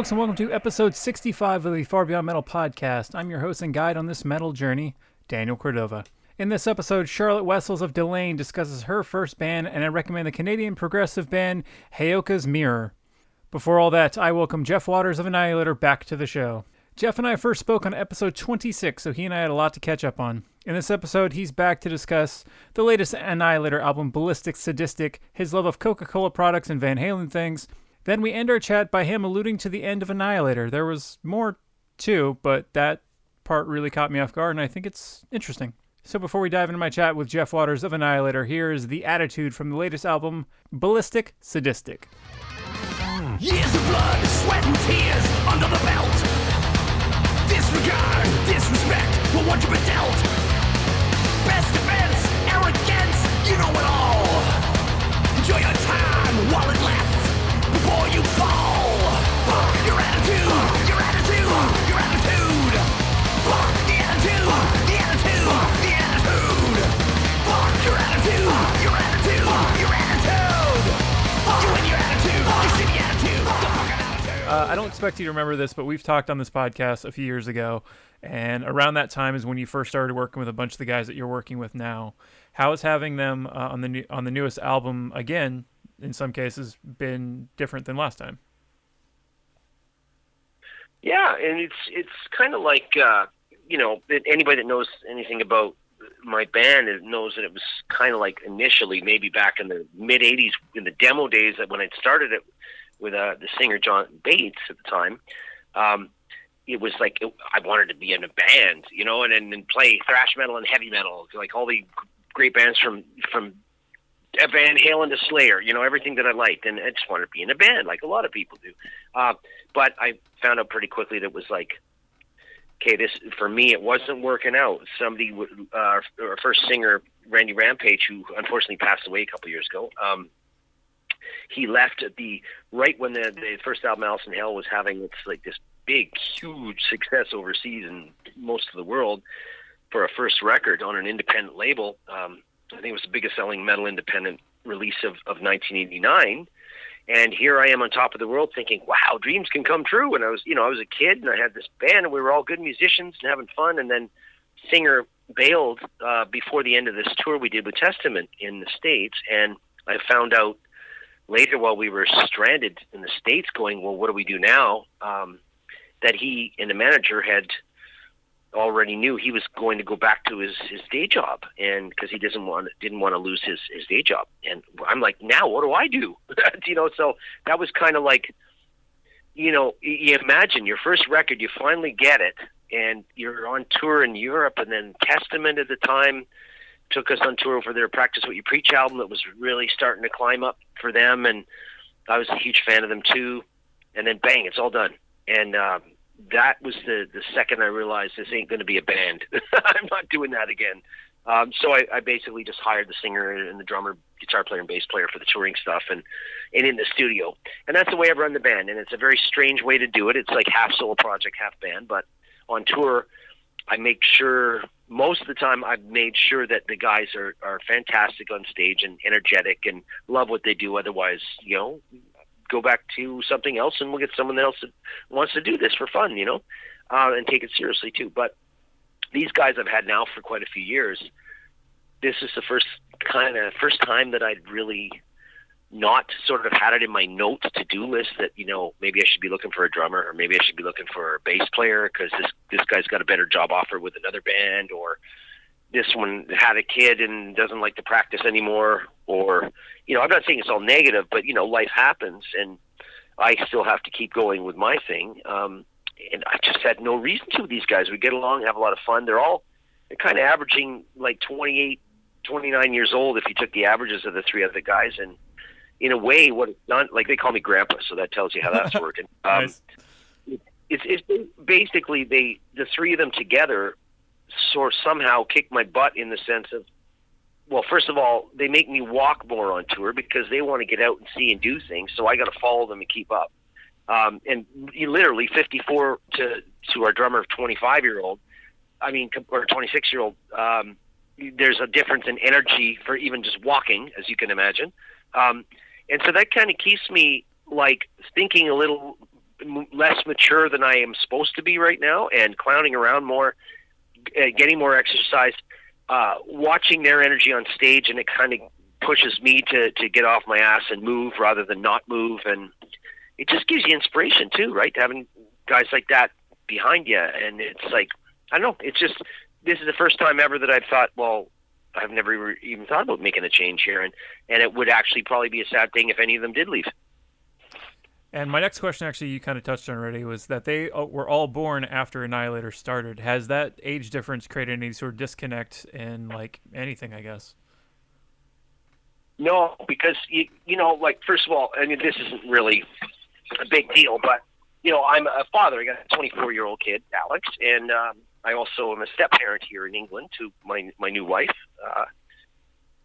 folks, and welcome to episode 65 of the Far Beyond Metal podcast. I'm your host and guide on this metal journey, Daniel Cordova. In this episode, Charlotte Wessels of Delain discusses her first band, and I recommend the Canadian progressive band Heyoka's Mirror. Before all that, I welcome Jeff Waters of Annihilator back to the show. Jeff and I first spoke on episode 26, so he and I had a lot to catch up on. In this episode, he's back to discuss the latest Annihilator album, Ballistic Sadistic, his love of Coca Cola products and Van Halen things. Then we end our chat by him alluding to the end of Annihilator. There was more too, but that part really caught me off guard, and I think it's interesting. So before we dive into my chat with Jeff Waters of Annihilator, here is the attitude from the latest album, Ballistic Sadistic. Years of blood, sweat, and tears under the belt. Disregard, disrespect for what you've been dealt. Best defense, arrogance, you know it all. Enjoy your you. You. Uh, I don't expect you to remember this, but we've talked on this podcast a few years ago, and around that time is when you first started working with a bunch of the guys that you're working with now. How is having them uh, on the new, on the newest album again, in some cases, been different than last time? Yeah, and it's it's kind of like uh, you know anybody that knows anything about my band knows that it was kind of like initially maybe back in the mid '80s in the demo days that when I started it with uh, the singer John Bates at the time. Um, it was like it, I wanted to be in a band, you know, and and play thrash metal and heavy metal, like all the great bands from from Van Halen to Slayer, you know, everything that I liked, and I just wanted to be in a band, like a lot of people do. Uh, but I found out pretty quickly that it was like, okay, this for me, it wasn't working out. Somebody, uh, our first singer, Randy Rampage, who unfortunately passed away a couple years ago. Um, he left at the right when the, the first album, Alice in Hell, was having its like this big, huge success overseas and most of the world for a first record on an independent label. Um, I think it was the biggest selling metal independent release of, of 1989. And here I am on top of the world thinking, wow, dreams can come true. And I was, you know, I was a kid and I had this band and we were all good musicians and having fun. And then singer bailed uh, before the end of this tour we did with Testament in the States. And I found out later while we were stranded in the States going, well, what do we do now? Um, that he and the manager had already knew he was going to go back to his his day job and because he doesn't want didn't want to lose his his day job. And i'm like now what do i do? You know so that was kind of like you know you imagine your first record you finally get it and you're on tour in europe and then testament at the time took us on tour for their practice what you preach album that was really starting to climb up for them and i was a huge fan of them too. And then bang it's all done. And um that was the the second I realized this ain't going to be a band. I'm not doing that again. Um, so I, I basically just hired the singer and the drummer, guitar player, and bass player for the touring stuff, and and in the studio. And that's the way I've run the band. And it's a very strange way to do it. It's like half solo project, half band. But on tour, I make sure most of the time I've made sure that the guys are are fantastic on stage and energetic and love what they do. Otherwise, you know, go back to something else and we'll get someone else that wants to do this for fun, you know, uh, and take it seriously too. But these guys I've had now for quite a few years. This is the first kind of first time that I'd really not sort of had it in my notes to do list that you know maybe I should be looking for a drummer or maybe I should be looking for a bass player because this this guy's got a better job offer with another band or this one had a kid and doesn't like to practice anymore or you know i'm not saying it's all negative but you know life happens and i still have to keep going with my thing. Um and i just had no reason to with these guys. We get along have a lot of fun. They're all they're kind of averaging like 28 29 years old if you took the averages of the three other guys. And in a way what it's done like they call me grandpa so that tells you how that's working. Um Nice. it's it's basically they the three of them together sort somehow kick my butt in the sense of well first of all they make me walk more on tour because they want to get out and see and do things so i got to follow them and keep up. Um, and literally 54 to to our drummer 25 year old i mean or 26 year old um, there's a difference in energy for even just walking as you can imagine. Um, and so that kind of keeps me like thinking a little less mature than I am supposed to be right now, and clowning around more, getting more exercise, uh, watching their energy on stage, and it kind of pushes me to to get off my ass and move rather than not move, and it just gives you inspiration too, right? Having guys like that behind you, and it's like I don't know, it's just this is the first time ever that I've thought, well, I've never even thought about making a change here, and and it would actually probably be a sad thing if any of them did leave. And my next question, actually, you kind of touched on already, was that they were all born after Annihilator started. Has that age difference created any sort of disconnect in like anything? I guess. No, because you you know, like first of all, I mean, this isn't really a big deal, but you know, I'm a father. I got a 24 year old kid, Alex, and um, I also am a step parent here in England to my my new wife. Uh,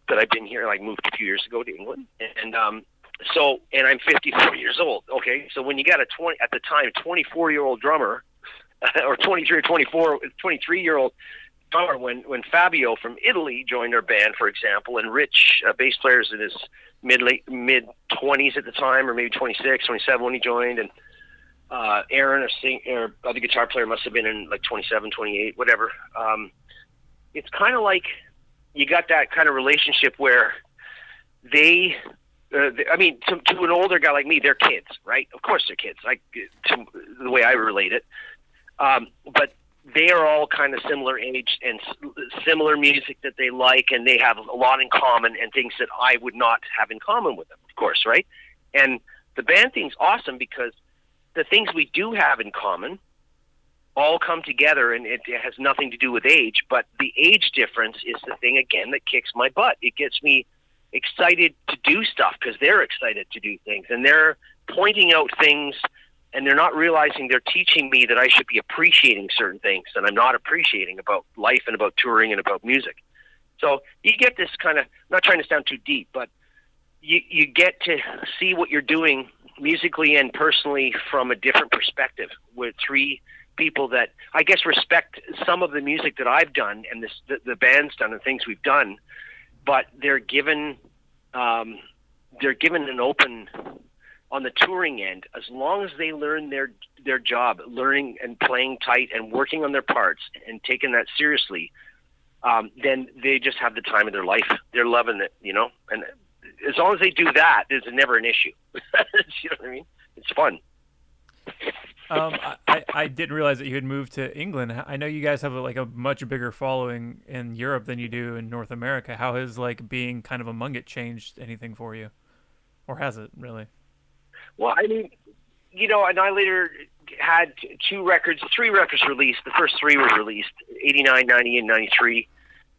that I've been here. I moved a few years ago to England, and um, so and I'm 54 years old. Okay, so when you got a 20 at the time 24 year old drummer, or 23 or 24 23 year old drummer, when when Fabio from Italy joined our band, for example, and Rich, uh, bass players in his mid late mid 20s at the time, or maybe 26, 27 when he joined, and uh, Aaron, a sing, or other guitar player, must have been in like 27, 28, whatever. Um, it's kind of like you got that kind of relationship where they uh, I mean, to, to an older guy like me, they're kids, right? Of course, they're kids. Like to the way I relate it, um, but they are all kind of similar age and similar music that they like, and they have a lot in common and things that I would not have in common with them, of course, right? And the band thing's awesome because the things we do have in common all come together, and it, it has nothing to do with age. But the age difference is the thing again that kicks my butt. It gets me excited to do stuff because they're excited to do things and they're pointing out things and they're not realizing they're teaching me that I should be appreciating certain things that I'm not appreciating about life and about touring and about music. So you get this kind of not trying to sound too deep, but you you get to see what you're doing musically and personally from a different perspective with three people that I guess respect some of the music that I've done and this the, the band's done and things we've done but they're given um, they're given an open on the touring end as long as they learn their their job, learning and playing tight and working on their parts and taking that seriously. Um, then they just have the time of their life. They're loving it, you know. And as long as they do that, there's never an issue. you know what I mean? It's fun. Um, I, I didn't realize that you had moved to England. I know you guys have a, like a much bigger following in Europe than you do in North America. How has like being kind of among it changed anything for you, or has it really? Well, I mean, you know, Annihilator had two records, three records released. The first three were released 89, 90, and 93.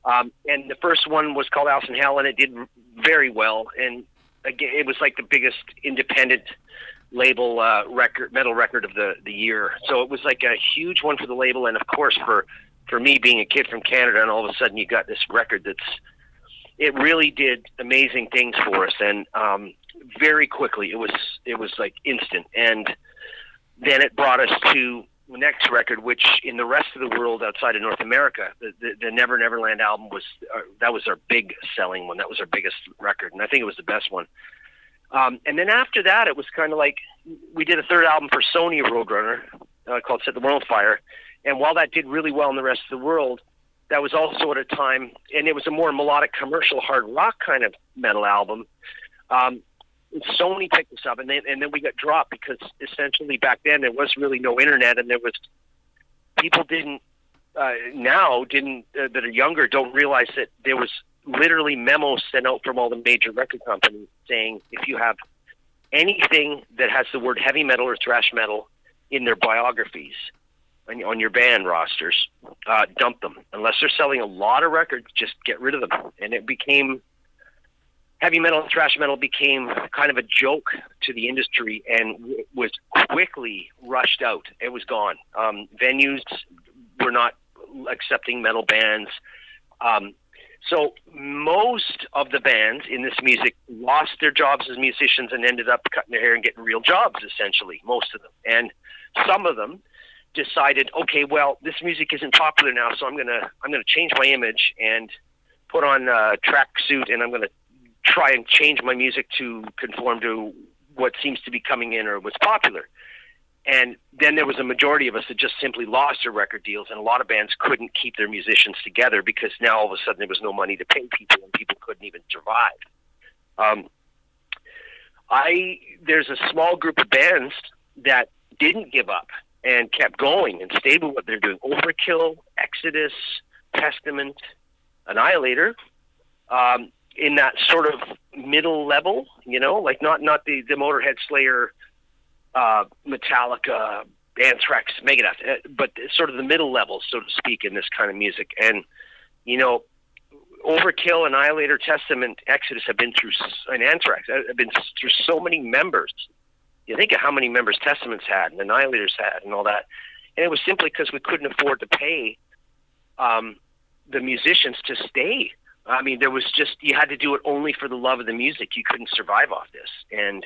Um, and the first one was called Alice in Hell, and it did very well. And again, it was like the biggest independent label uh, record metal record of the the year. So it was like a huge one for the label, and of course for for me being a kid from Canada, and all of a sudden you got this record that's it really did amazing things for us, and um, very quickly it was it was like instant, and then it brought us to the next record, which in the rest of the world outside of North America, the, the, the Never Neverland album was uh, that was our big selling one. That was our biggest record, and I think it was the best one. Um, and then after that, it was kind of like we did a third album for Sony Roadrunner uh, called Set the World on Fire. And while that did really well in the rest of the world, that was also at a time, and it was a more melodic commercial hard rock kind of metal album. Um, Sony picked us up, and then and then we got dropped because essentially back then there was really no internet, and there was people didn't uh, now didn't uh, that are younger don't realize that there was literally memos sent out from all the major record companies saying if you have anything that has the word heavy metal or thrash metal in their biographies on, on your band rosters, uh, dump them. Unless they're selling a lot of records, just get rid of them. And it became heavy metal and thrash metal became kind of a joke to the industry and w- was quickly rushed out. It was gone. Um, venues were not accepting metal bands. Um, so most of the bands in this music lost their jobs as musicians and ended up cutting their hair and getting real jobs. Essentially, most of them, and some of them decided, okay, well, this music isn't popular now, so I'm gonna I'm gonna change my image and put on a tracksuit, and I'm gonna try and change my music to conform to what seems to be coming in or what's popular. And then there was a majority of us that just simply lost their record deals, and a lot of bands couldn't keep their musicians together because now all of a sudden there was no money to pay people, and people couldn't even survive. Um, I there's a small group of bands that didn't give up and kept going and stayed with what they're doing. Overkill, Exodus, Testament, Annihilator, um, in that sort of middle level, you know, like not not the the Motorhead Slayer, uh, Metallica, Anthrax, Megadeth, uh, but sort of the middle level, so to speak, in this kind of music. And you know, Overkill, Annihilator, Testament, Exodus have been through, and Anthrax uh, have been through so many members. You think of how many members Testaments had and Annihilators had and all that, and it was simply because we couldn't afford to pay um, the musicians to stay. I mean, there was just you had to do it only for the love of the music. You couldn't survive off this, and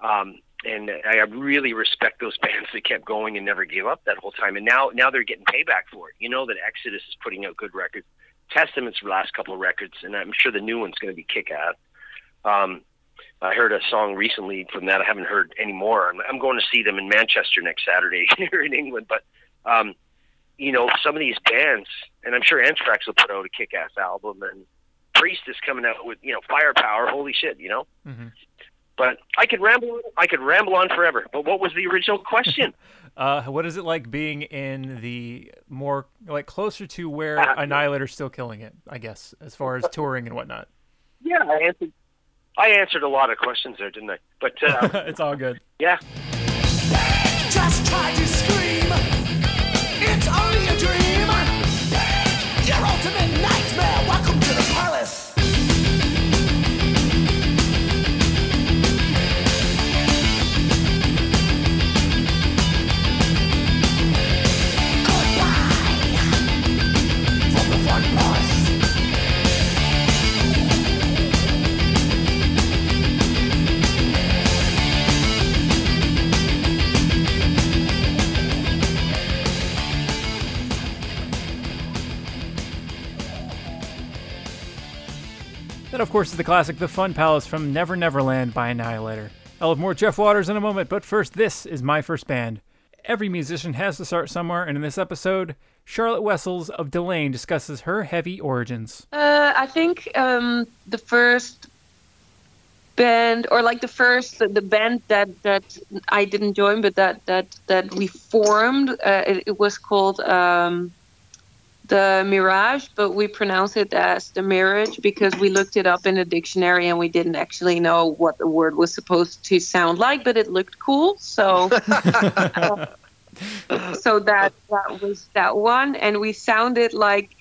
um, and I really respect those bands that kept going and never gave up that whole time. And now now they're getting payback for it. You know that Exodus is putting out good records. Testament's last couple of records, and I'm sure the new one's going to be kick ass. Um, I heard a song recently from that. I haven't heard any more. I'm, I'm going to see them in Manchester next Saturday here in England. But um, you know, some of these bands, and I'm sure Anthrax will put out a kick ass album, and Priest is coming out with you know firepower. Holy shit, you know. Mhm. But I could ramble. I could ramble on forever. But what was the original question? Uh, what is it like being in the more like closer to where Uh, Annihilator's still killing it? I guess as far as touring and whatnot. yeah, I answered. I answered a lot of questions there, didn't I? But uh, it's all good. yeah, of course, is the classic The Fun Palace from Never Neverland by Annihilator. I'll have more Jeff Waters in a moment, but first, this is my first band. Every musician has to start somewhere, and in this episode, Charlotte Wessels of Delain discusses her heavy origins. Uh, I think um, the first band, or like the first the band that that I didn't join, but that that that we formed, uh, it, it was called um, the Mirage, but we pronounce it as the Mirage because we looked it up in the dictionary and we didn't actually know what the word was supposed to sound like, but it looked cool, so. so that that was that one and we sounded like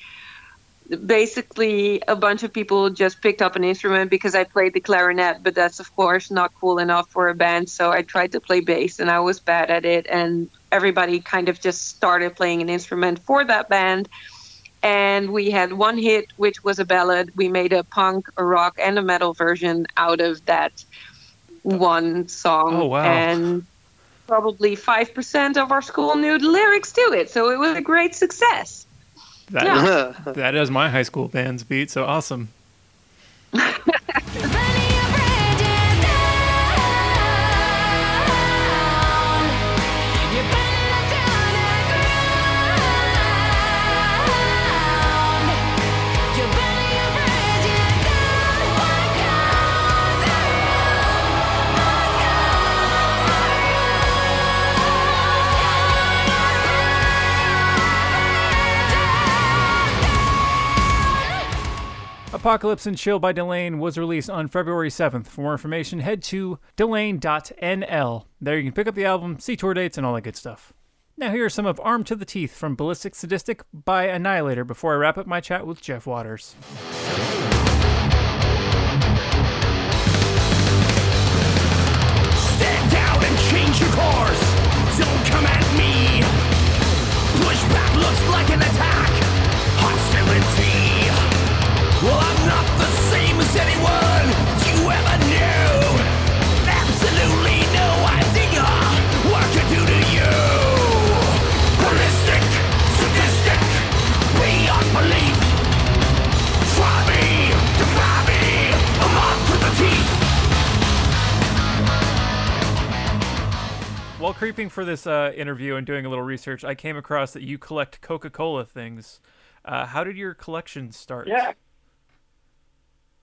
basically a bunch of people just picked up an instrument because I played the clarinet, but that's of course not cool enough for a band. So I tried to play bass and I was bad at it. And everybody kind of just started playing an instrument for that band. And we had one hit, which was a ballad. We made a punk, a rock, and a metal version out of that one song. Oh, wow. And probably 5% of our school knew the lyrics to it. So it was a great success. That, Yeah. that is my high school band's beat, so awesome. Apocalypse and Chill by Delain was released on February 7th. For more information, head to delain.nl. There you can pick up the album, see tour dates, and all that good stuff. Now, here are some of Armed to the Teeth from Ballistic Sadistic by Annihilator before I wrap up my chat with Jeff Waters. Stand down and change your course. Don't come at while creeping for this uh, interview and doing a little research, I came across that you collect Coca-Cola things. Uh, how did your collection start? Yeah.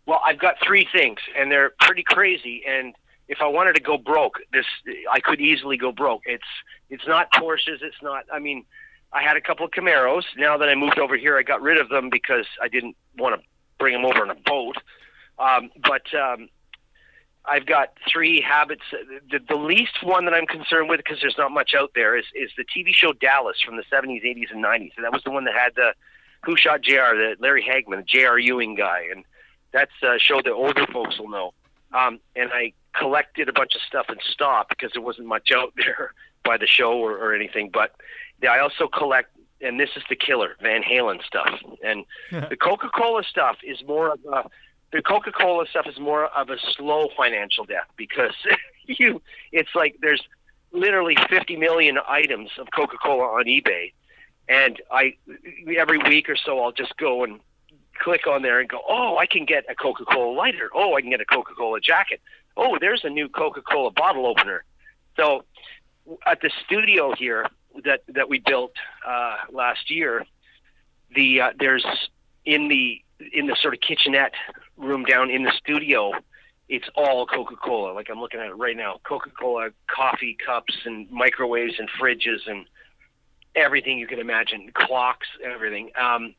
Well, I've got three things, and they're pretty crazy. And if I wanted to go broke, this I could easily go broke. It's it's not Porsches. It's not. I mean, I had a couple of Camaros. Now that I moved over here, I got rid of them because I didn't want to bring them over on a boat. Um, but um, I've got three habits. The, the least one that I'm concerned with, because there's not much out there, is is the TV show Dallas from the 70s, 80s, and 90s. And that was the one that had the Who Shot J.R. The Larry Hagman, the J.R. Ewing guy, and that's a show that older folks will know. Um, and I collected a bunch of stuff and stopped because there wasn't much out there by the show or, or anything. But yeah, I also collect, and this is the killer, Van Halen stuff. And the Coca-Cola stuff is more of a the Coca-Cola stuff is more of a slow financial death because you it's like there's literally 50 million items of Coca-Cola on eBay and I every week or so I'll just go and click on there and go, "Oh, I can get a Coca-Cola lighter. Oh, I can get a Coca-Cola jacket. Oh, there's a new Coca-Cola bottle opener." So at the studio here that that we built uh, last year, the uh, there's in the in the sort of kitchenette room down in the studio, it's all Coca-Cola. Like I'm looking at it right now, Coca-Cola coffee cups and microwaves and fridges and everything you can imagine, clocks, everything. Um,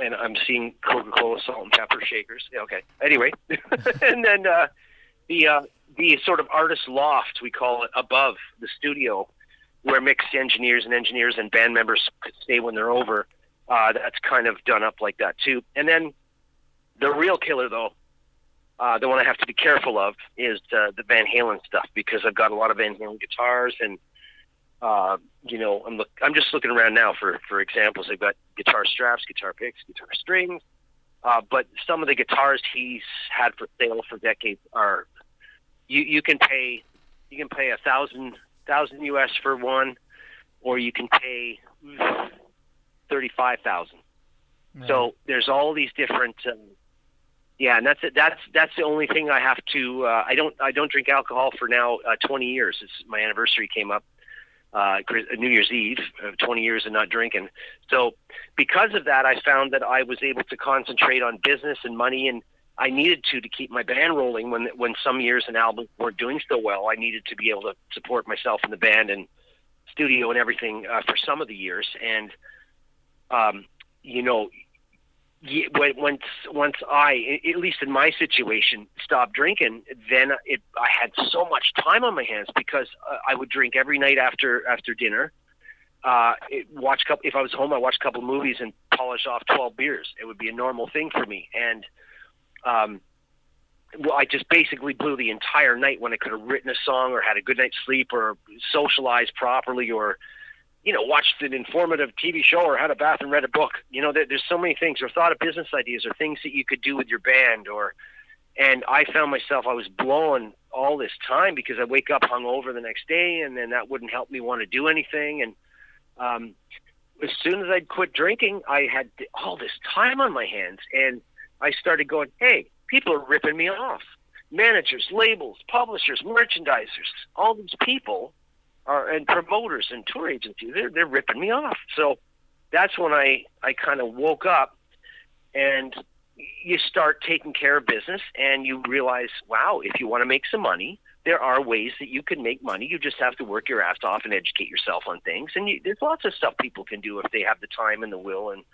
and I'm seeing Coca-Cola salt and pepper shakers. Yeah, okay. Anyway, and then uh, the uh, the sort of artist loft we call it above the studio, where mixed engineers and engineers and band members could stay when they're over. Uh, that's kind of done up like that too. And then the real killer, though, uh, the one I have to be careful of is uh, the Van Halen stuff because I've got a lot of Van Halen guitars and uh, you know I'm look I'm just looking around now for for examples. I've got guitar straps, guitar picks, guitar strings, uh, but some of the guitars he's had for sale for decades are you you can pay you can pay a thousand thousand US for one, or you can pay thirty five thousand. So there's all these different. Um, yeah, and that's it. That's that's the only thing I have to. Uh, I don't I don't drink alcohol for now uh, 20 years. It's my anniversary came up, uh, New Year's Eve, uh, 20 years of not drinking. So because of that, I found that I was able to concentrate on business and money, and I needed to to keep my band rolling. When when some years and albums weren't doing so well, I needed to be able to support myself in the band and studio and everything uh, for some of the years. And um, you know, once once I, at least in my situation, stopped drinking, then it I had so much time on my hands because uh, I would drink every night after after dinner. Uh, it, watch couple. If I was home, I watch a couple movies and polish off twelve beers. It would be a normal thing for me, and um, well, I just basically blew the entire night when I could have written a song or had a good night's sleep or socialized properly or you know, watched an informative TV show or had a bath and read a book. You know, there, there's so many things, or thought of business ideas, or things that you could do with your band, or. And I found myself I was blowing all this time because I wake up hungover the next day, and then that wouldn't help me want to do anything. And um, as soon as I'd quit drinking, I had all this time on my hands, and I started going, "Hey, people are ripping me off. Managers, labels, publishers, merchandisers, all these people are and promoters and tour agencies they're they're ripping me off. So that's when i i kind of woke up and you start taking care of business and you realize wow if you want to make some money there are ways that you can make money. You just have to work your ass off and educate yourself on things. And you, there's lots of stuff people can do if they have the time and the will and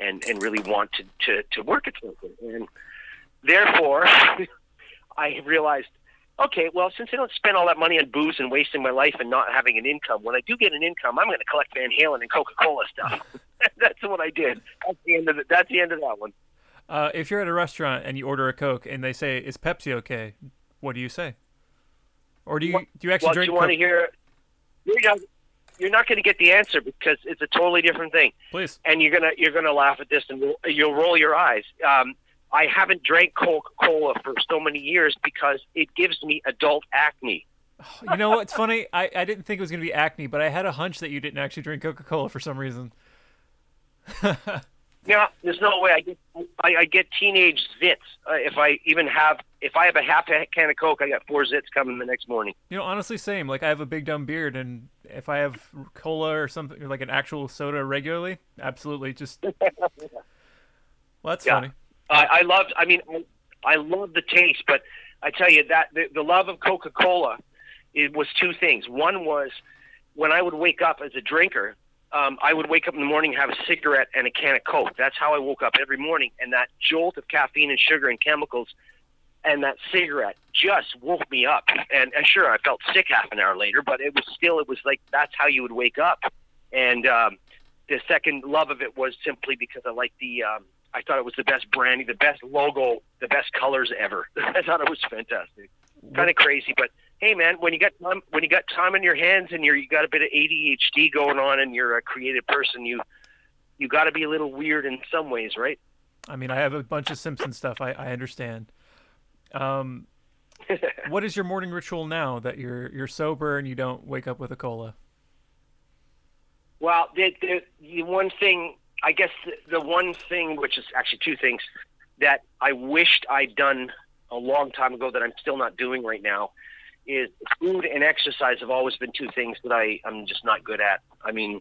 and and really want to to to work at something. And therefore i realized okay, well, since I don't spend all that money on booze and wasting my life and not having an income, when I do get an income, I'm going to collect Van Halen and Coca Cola stuff. that's what I did. That's the end of it. That's the end of that one. Uh, if you're at a restaurant and you order a Coke and they say, "Is Pepsi okay?" What do you say? Or do you What- do you actually What drink you want to hear? You're not, you're not going to get the answer because it's a totally different thing, Please. and you're gonna you're gonna laugh at this and you'll- you'll roll your eyes. Um, I haven't drank Coca Cola for so many years because it gives me adult acne. You know what's funny? I, I didn't think it was gonna be acne, but I had a hunch that you didn't actually drink Coca Cola for some reason. Yeah, there's no way I get. I, I, I get teenage zits uh, if I even have if I have a half a can of Coke. I got four zits coming the next morning. You know, honestly, same. Like I have a big dumb beard, and if I have cola or something, or like an actual soda regularly, absolutely, just. well, that's Yeah. funny. I, I loved. I mean, I, love the taste, but I tell you that the, the love of Coca Cola, it was two things. One was when I would wake up as a drinker, um, I would wake up in the morning, have a cigarette and a can of Coke. That's how I woke up every morning, and that jolt of caffeine and sugar and chemicals, and that cigarette just woke me up. And, and sure, I felt sick half an hour later, but it was still, it was like that's how you would wake up. And um, the second love of it was simply because I liked the. Um, I thought it was the best branding, the best logo, the best colors ever. I thought it was fantastic. Kind of crazy, but hey, man, when you got time, when you got time in your hands and you're you got a bit of ADHD going on and you're a creative person, you you got to be a little weird in some ways, right? I mean, I have a bunch of Simpson stuff. I, I understand. Um, what is your morning ritual now that you're you're sober and you don't wake up with a cola? Well, the, the, the one thing, I guess, the, the one thing, which is actually two things, that I wished I'd done a long time ago that I'm still not doing right now, is food and exercise have always been two things that I, I'm just not good at. I mean,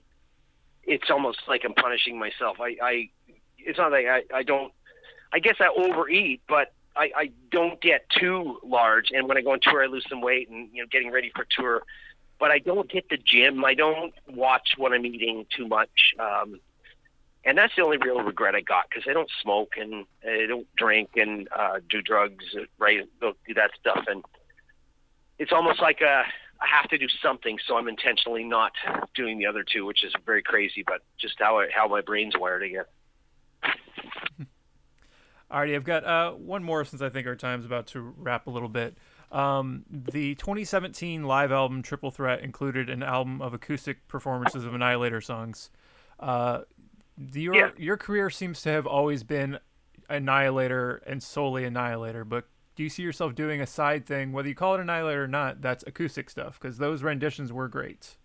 it's almost like I'm punishing myself. I, I it's not like I, I don't, I guess I overeat, but I, I don't get too large. And when I go on tour, I lose some weight and, you know, getting ready for tour but I don't hit the gym. I don't watch what I'm eating too much. Um, and that's the only real regret I got because I don't smoke and I don't drink and uh, do drugs, uh, right? Don't do that stuff. And it's almost like a, I have to do something, so I'm intentionally not doing the other two, which is very crazy, but just how I, how my brain's wired, I guess. Alrighty, I've got uh, one more since I think our time's about to wrap a little bit. Um, the 2017 live album Triple Threat included an album of acoustic performances of Annihilator songs. Uh, your Yeah. your career seems to have always been Annihilator and solely Annihilator, but do you see yourself doing a side thing, whether you call it Annihilator or not? That's acoustic stuff because those renditions were great.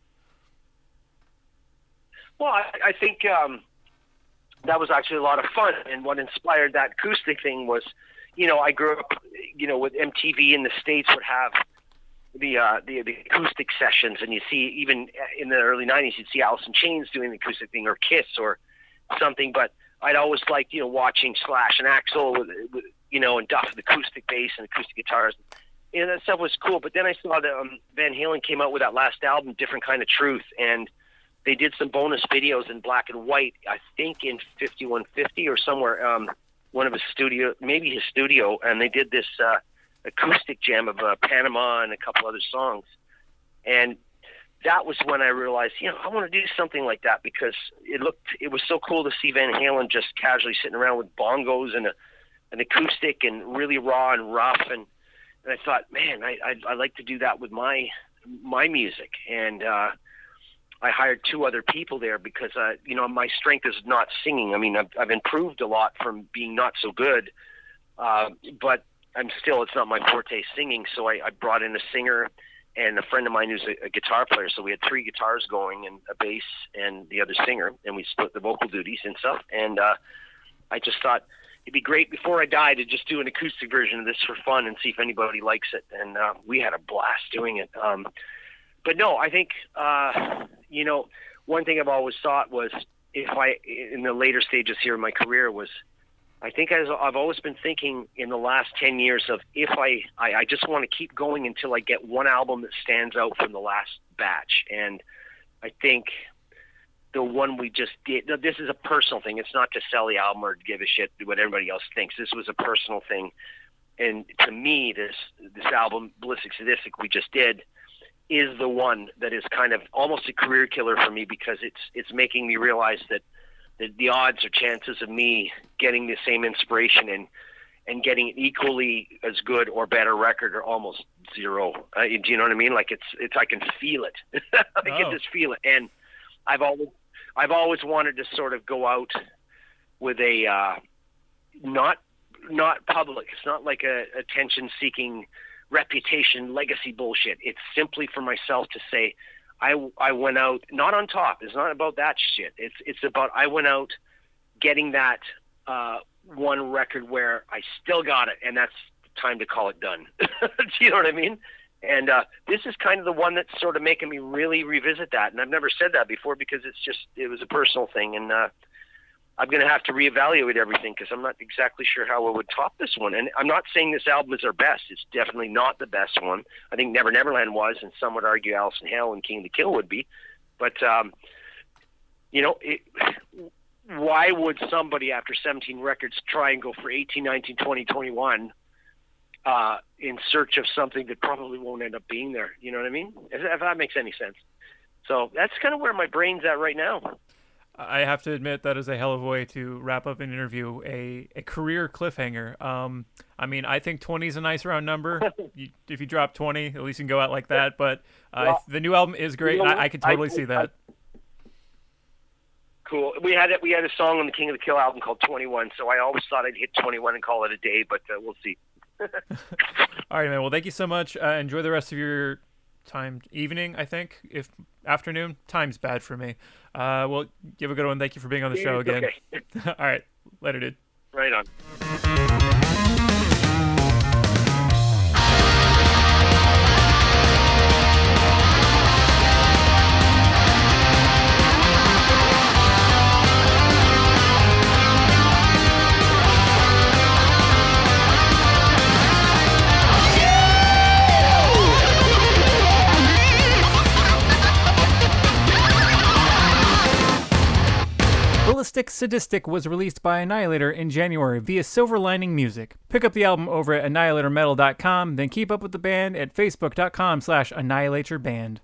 Well, I, I think um, that was actually a lot of fun. And what inspired that acoustic thing was, you know, I grew up, you know, with MTV in the states would have the uh, the, the acoustic sessions, and you see even in the early '90s, you'd see Alice in Chains doing the acoustic thing, or Kiss, or something. But I'd always liked, you know, watching Slash and Axl, with, with, you know, and Duff with acoustic bass and acoustic guitars. You know, that stuff was cool. But then I saw that um, Van Halen came out with that last album, Different Kind of Truth, and they did some bonus videos in black and white. I think in 5150 or somewhere, um, one of his studio, maybe his studio, and they did this uh, acoustic jam of uh, Panama and a couple other songs. And that was when I realized, you know, I want to do something like that because it looked, it was so cool to see Van Halen just casually sitting around with bongos and a, an acoustic and really raw and rough. And, and I thought, man, I, I, I like to do that with my, my music. And, uh, I hired two other people there because, uh, you know, my strength is not singing. I mean, I've, I've improved a lot from being not so good, uh, but I'm still, it's not my forte singing. So I, I brought in a singer and a friend of mine who's a, a guitar player. So we had three guitars going and a bass and the other singer, and we split the vocal duties and stuff. And uh, I just thought it'd be great before I die to just do an acoustic version of this for fun and see if anybody likes it. And uh, we had a blast doing it. Um, but no, I think uh, you know one thing I've always thought was if I in the later stages here in my career was I think as I've always been thinking in the last ten years of if I I, I just want to keep going until I get one album that stands out from the last batch, and I think the one we just did. This is a personal thing. It's not to sell the album or give a shit what everybody else thinks. This was a personal thing, and to me, this this album, Ballistic Sadistic, we just did, is the one that is kind of almost a career killer for me because it's it's making me realize that the, the odds or chances of me getting the same inspiration and and getting an equally as good or better record are almost zero. Uh, do you know what I mean? Like it's it's I can feel it. I Oh. can just feel it, and I've always I've always wanted to sort of go out with a uh, not not public. It's not like a attention seeking reputation legacy bullshit. It's simply for myself to say I I went out not on top. It's not about that shit. It's it's about I went out getting that uh, one record where I still got it, and that's time to call it done. Do you know what I mean? And uh, this is kind of the one that's sort of making me really revisit that. And I've never said that before because it's just it was a personal thing, and uh, I'm going to have to reevaluate everything because I'm not exactly sure how I would top this one. And I'm not saying this album is our best. It's definitely not the best one. I think Never Neverland was, and some would argue Alice in Hell and King of the Kill would be. But um, you know, it, why would somebody after 17 records try and go for 18, 19, 20, 21 uh, in search of something that probably won't end up being there? You know what I mean? If, if that makes any sense. So that's kind of where my brain's at right now. I have to admit that is a hell of a way to wrap up an interview, a, a career cliffhanger. Um, I mean, I think 20 is a nice round number. you, if you drop 20, at least you can go out like that. But uh, Well, the new album is great. you know I, I can totally I- see I- that. Cool. We had it. We had a song on the King of the Kill album called 21. So I always thought I'd hit 21 and call it a day, but uh, we'll see. All right, man. Well, thank you so much. Uh, enjoy the rest of your time, evening. I think if afternoon time's bad for me. Uh, well, give a good one. Thank you for being on the show again. okay. All right, later, dude. Right on. Sadistic was released by Annihilator in January via Silver Lining Music. Pick up the album over at annihilatormetal.com, then keep up with the band at facebook.com slash annihilatorband.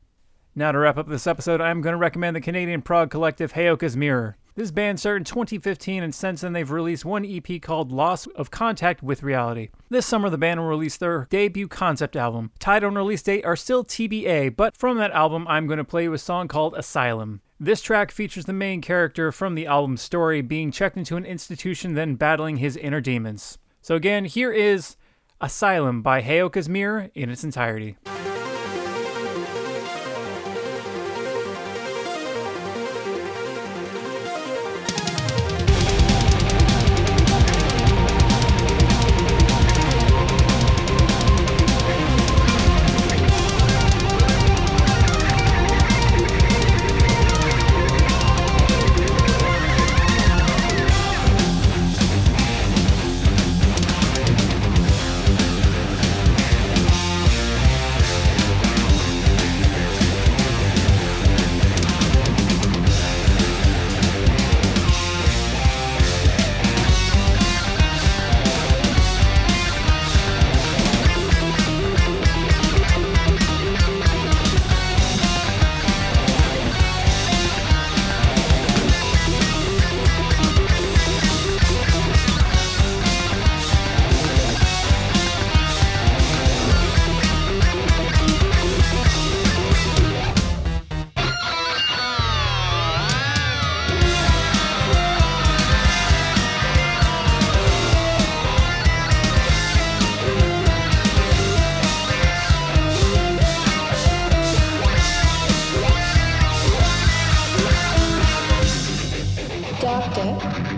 Now to wrap up this episode, I'm going to recommend the Canadian prog collective Heyoka's Mirror. This band started in 2015 and since then they've released one EP called Loss of Contact with Reality. This summer the band will release their debut concept album. Title and release date are still TBA, but from that album I'm going to play you a song called Asylum. This track features the main character from the album's story being checked into an institution then battling his inner demons. So again, here is Asylum by Heyoka's Mirror in its entirety.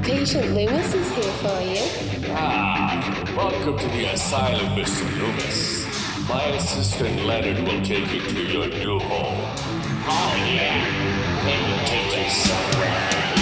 Patient Loomis is here for you. Ah, welcome to the asylum, Mr. Loomis. My assistant Leonard will take you to your new home. Oh, yeah. They will take you somewhere.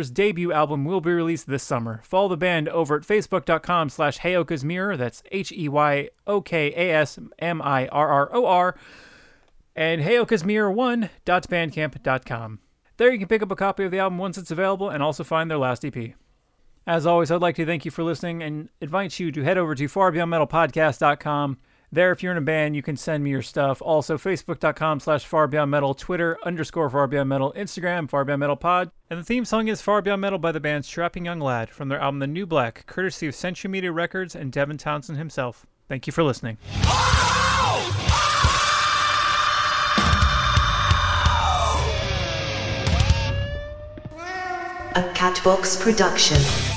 Mirror's debut album will be released this summer. Follow the band over at facebook.com slash Heyoka's Mirror. That's H-E-Y-O-K-A-S-M-I-R-R-O-R. And heyokasmirror1.bandcamp.com. There you can pick up a copy of the album once it's available and also find their last EP. As always, I'd like to thank you for listening and invite you to head over to farbeyondmetalpodcast.com. There, if you're in a band, you can send me your stuff. Also, facebook.com slash far beyond metal, Twitter underscore far beyond metal, Instagram far beyond metal pod. And the theme song is Far Beyond Metal by the band Strapping Young Lad from their album The New Black, courtesy of Century Media Records and Devin Townsend himself. Thank you for listening. A Catbox production.